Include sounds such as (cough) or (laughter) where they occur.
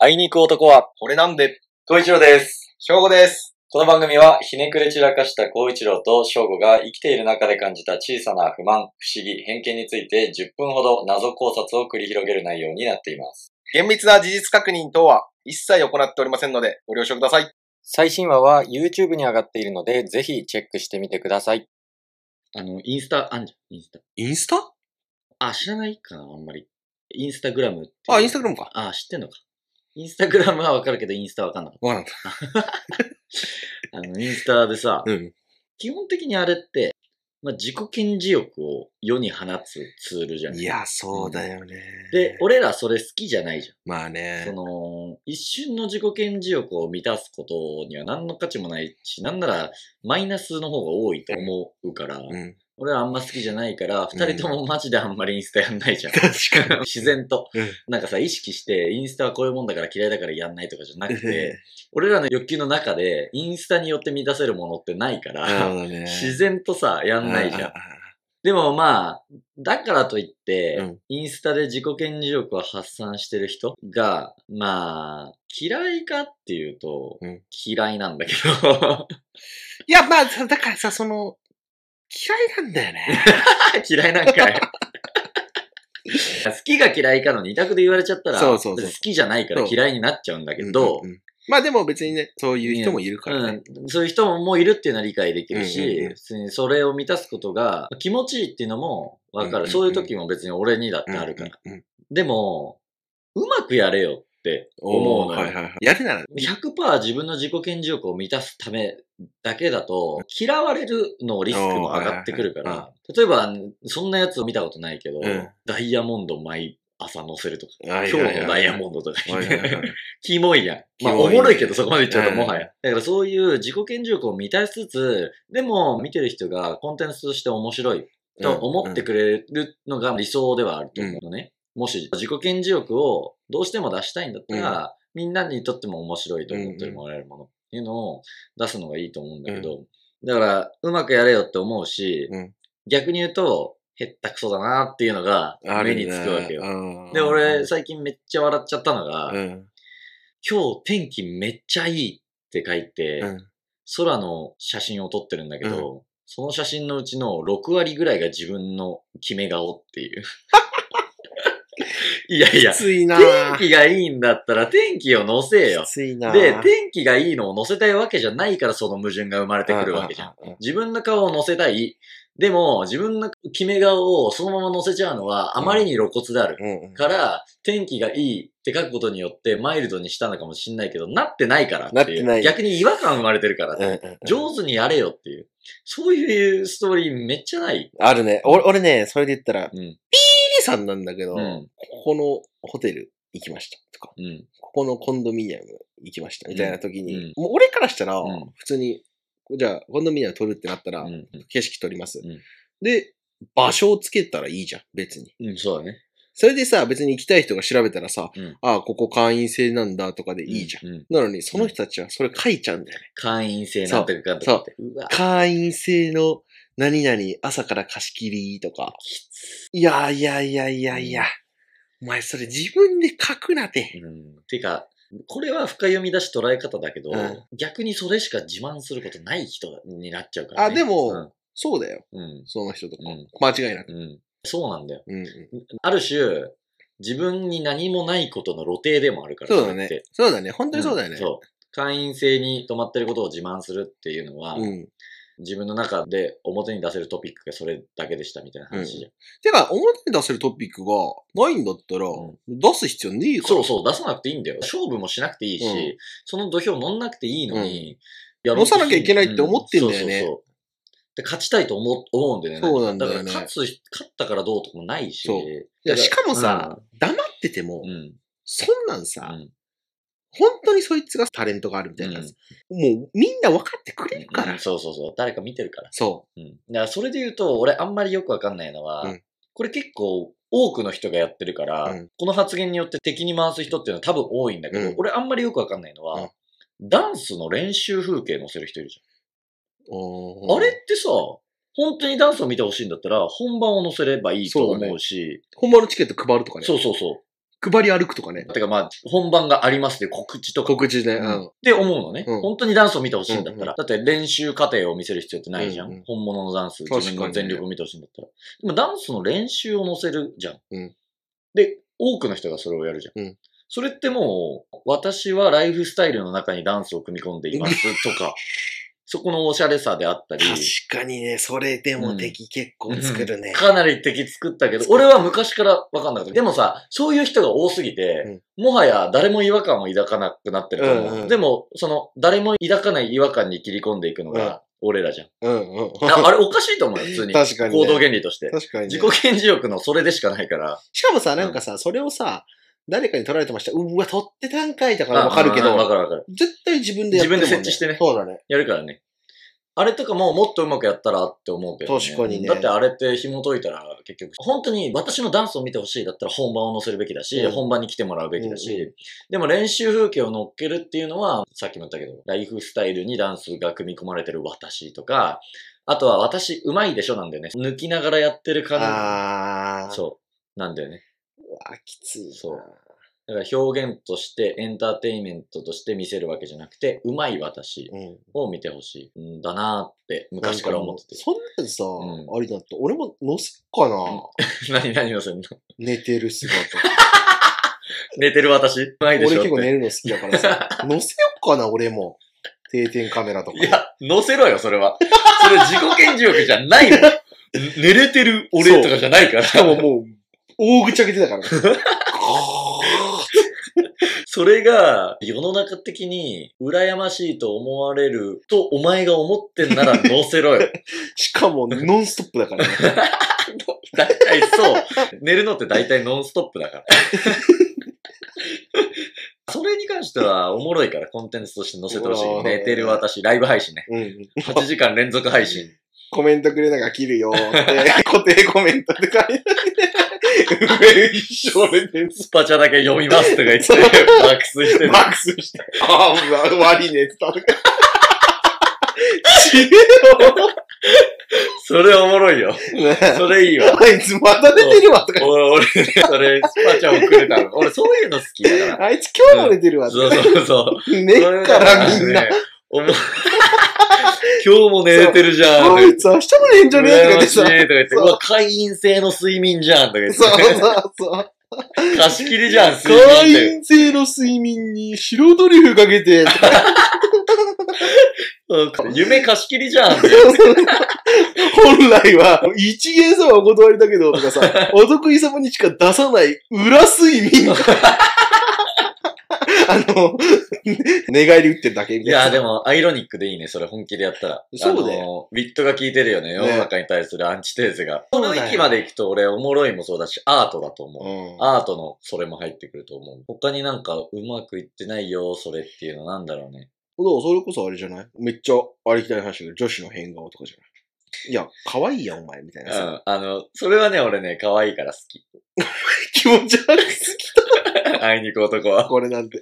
あいにく男は、これなんで、小一郎です。正午です。この番組は、ひねくれ散らかした小一郎と正吾が生きている中で感じた小さな不満、不思議、偏見について10分ほど謎考察を繰り広げる内容になっています。厳密な事実確認等は一切行っておりませんので、ご了承ください。最新話は YouTube に上がっているので、ぜひチェックしてみてください。あの、インスタ、あんじゃん、インスタ。インスタ？あ、知らないかな、あんまり。インスタグラムって。あ、インスタグラムか。あ、知ってんのか。インスタグラムはわかるけど、インスタわかんなかっわかんた。(laughs) あの、インスタでさ、うん。基本的にあれって、まあ、自己顕示欲を世に放つツールじゃん。いや、そうだよね。で、俺らそれ好きじゃないじゃん。まあね。その、一瞬の自己顕示欲を満たすことには何の価値もないし、なんならマイナスの方が多いと思うから、うん。俺はあんま好きじゃないから、二人ともマジであんまりインスタやんないじゃん。確かに。自然と。うんなんかさ、意識して、インスタはこういうもんだから嫌いだからやんないとかじゃなくて、俺らの欲求の中で、インスタによって満たせるものってないから。自然とさ、やんないじゃんあ。でもまあ、だからといって、うんインスタで自己顕示欲を発散してる人が、まあ、嫌いかっていうと、うん嫌いなんだけど、(laughs) いや、まあ、さだからさ、その、嫌いなんだよね。(laughs) 嫌いなんかい。好きが嫌いかの二択で言われちゃったら、そうそうそう。好きじゃないから嫌いになっちゃうんだけど、うんうんうん。まあでも別にね、そういう人もいるからね。うん、そういう人もいるっていうのは理解できるし、うんうんうんにそれを満たすことが気持ちいいっていうのもわかる、うんうんうんそういう時も別に俺にだってあるから。うんうんうん。でも、うまくやれよって思うのよ。はいはいはい。やるなら、100%自分の自己顕示欲を満たすためだけだと、嫌われるのリスクも上がってくるかおーはいら、例えば、そんなやつを見たことないけど、うんダイヤモンド毎朝載せるとか、はい今はいはい日のダイヤモンドとかはいはいはい (laughs) キモいやん。まあ、おもろいけどそこまで言っちゃうとうんもはや。だからそういう自己顕示欲を満たしつつ、でも見てる人がコンテンツとして面白いと思ってくれるのが理想ではあると思うのね。もし自己顕示欲をどうしても出したいんだったら、みんなにとっても面白いと思ってもらえるものっていうのを出すのがいいと思うんだけど、だからうまくやれよって思うし、うん逆に言うと、へったくそだなっていうのが目につくわけよ。うんで、俺、最近めっちゃ笑っちゃったのが、うん。今日天気めっちゃいいって書いて、うん。空の写真を撮ってるんだけど、その写真のうちの6割ぐらいが自分の決め顔っていう。(laughs) いやいやき、ついな天気がいいんだったら天気を載せよき。ついなで、天気がいいのを載せたいわけじゃないからその矛盾が生まれてくるわけじゃん。ん。自分の顔を載せたい。でも、自分の決め顔をそのまま載せちゃうのはあまりに露骨である。から、天気がいいって書くことによってマイルドにしたのかもしんないけど、なってないからっていう。なってない逆に違和感生まれてるからっていううんうん上手にやれよっていう。そういうストーリーめっちゃない。あるね。俺、俺ね、それで言ったら、うん。ピーさんなんだけど、うんここのホテル行きました。とか、うん。ここのコンドミニアム行きました。みたいな時に、うんもう俺からしたらん、普通に、じゃあ、コンドミニアム撮るってなったら、うん。景色撮ります。うんで、場所をつけたらいいじゃん、別に。うん、そうだね。それでさ、別に行きたい人が調べたらさ、うんああ、ここ会員制なんだとかでいいじゃん。ん。うん。なのに、その人たちはそれ書いちゃうんだよね。会員制なんとかって。うわ、会員制の何々朝から貸し切りとか。いやいやいやいやいや。お前それ自分で書くなて。うん。てか、これは深読みだし捉え方だけど、うん逆にそれしか自慢することない人になっちゃうから、ね。あ、でも、そうだよ。うん。うん。その人とか。うん間違いなく。うん。そうなんだよ。うんうん、ある種、自分に何もないことの露呈でもあるから、そうだね。そうだね。本当にそうだよね。んそう。会員制に泊まってることを自慢するっていうのは、うん。自分の中で表に出せるトピックがそれだけでしたみたいな話じゃん。てか、表に出せるトピックがないんだったら、う出す必要ねえから。そうそう、出さなくていいんだよ。勝負もしなくていいし、うんその土俵乗んなくていいのに、や乗さなきゃいけないって思ってんだよねうそうそうそうで勝ちたいと思う思うんだよね。そうなんだよねから勝つ、勝ったからどうとかもないし。そういや、しかもさ、黙っててもう、ん、そんなんうさ、ん、本当にそいつがタレントがあるみたいな、うんもうみんな分かってくれるから。うんそうそうそう。誰か見てるから。そうん。だからそれで言うと、俺あんまりよくわかんないのは、うんこれ結構多くの人がやってるから、うんこの発言によって敵に回す人っていうのは多分多いんだけど、うん俺あんまりよくわかんないのは、ダンスの練習風景載せる人いるじゃん。ーあれってさ、本当にダンスを見てほしいんだったら、本番を載せればいいと思うし、本場のチケット配るとかね。そうそうそう。配り歩くとかね。てかまあ、本番がありますっていう告知とか。告知ね。ううんん。って思うのね、うん本当にダンスを見てほしいんだったら。うんうんだって練習過程を見せる必要ってないじゃん。うんうん本物のダンス、自分の全力を見てほしいんだったら。でもダンスの練習を載せるじゃん。うんで、多くの人がそれをやるじゃん。うんそれってもう、私はライフスタイルの中にダンスを組み込んでいますとか、(laughs) そこのおしゃれさであったり、確かにね、それでも敵結構作るね。かなり敵作ったけど、俺は昔から分かんなかった。でもさ、そういう人が多すぎて、もはや誰も違和感を抱かなくなってると思う。うんうんでも、その、誰も抱かない違和感に切り込んでいくのうんが、俺らじゃん。うんうん。ああれおかしいと思うよ、普通に。(laughs) 確かにね行動原理として。確かにね。自己顕示欲のそれでしかないから。しかもさ、なんかさ、それをさ、誰かに取られてました。うわ、取ってたんかいだからわかるけど、あわかるわかる。絶対自分でやってるもん、自分で設置してねそうだね。やるからね。あれとかももっとうまくやったらって思うけど、ね。確かにねだってあれって紐解いたら結局、本当に私のダンスを見てほしいだったら本番を載せるべきだし、うん本番に来てもらうべきだし、うんうでも練習風景を乗っけるっていうのは、さっきも言ったけど、ライフスタイルにダンスが組み込まれてる私とか、あとは私うまいでしょなんだよね。抜きながらやってる感。じ。そう。なんだよね。うわ、きついな。そうだから表現としてエンターテインメントとして見せるわけじゃなくて、うまい私うん。を見てほしいんだなーって昔から思ってて。そんなんさ、んありだった。俺も載せっかな、(laughs) 何何のせんの？寝てる姿。(laughs) 寝てる私？うまいでしょって。俺結構寝るの好きだからさ。(laughs) 載せよっかな、俺も。定点カメラとか。いや、乗せろよ、それは。それ自己顕示欲じゃないの。寝れてる俺とかじゃないから。しかももう、大口開けてたから。(laughs) それが、世の中的に羨ましいと思われると、お前が思ってんなら乗せろよ。(laughs) しかも、ノンストップだからね。(laughs) 大体そう。寝るのって大体ノンストップだから。それに関してはおもろいから、コンテンツとして載せてほしい。寝てる私、ライブ配信ね。うん。8時間連続配信。コメントくれなが切るよって、(laughs) 固定コメントって書いてある。一生寝てる。スパチャだけ読みますとか言って、爆睡してる。マックスして。ああ、悪いねって言った。ち (laughs) げそれおもろいよ。えよ。ねそれいいわ。あいつまた寝てるわとか。俺、俺ね、それ、スパチャ送れたの。俺、そういうの好きだから。あいつ今日も寝てるわとそうか。そうそう。寝っからみんな。ねおも今日も寝れてるじゃん。あいつ明日も寝んじゃねえとか言ってさ。羨ましいとか言って、そううわ、会員制の睡眠じゃんとか言って。そうそうそう。貸し切りじゃん、睡眠会。員制の睡眠に白トリュフかけて、うん夢貸し切りじゃん。本来は (laughs) 一元様はお断りだけど、とかさ、お得意様にしか出さない裏睡眠。(laughs) (laughs) あの、寝返り打ってるだけみいたいな。や、でも、アイロニックでいいね、それ本気でやったら。そうだよ。ウィットが効いてるよね、世の中に対するアンチテーゼが。その域まで行くと俺、おもろいもそうだし、アートだと思う。うん。アートのそれも入ってくると思う。他になんかうまくいってないよ、それっていうのなんだろうね。だからそれこそあれじゃない？めっちゃありきたりな話だけど、女子の変顔とかじゃない？いや、可愛いやん、お前、みたいうなさ。ん。あの、それはね、俺ね、可愛いから好き。(laughs) 気持ち悪すぎ会いに行く男は。これなんて。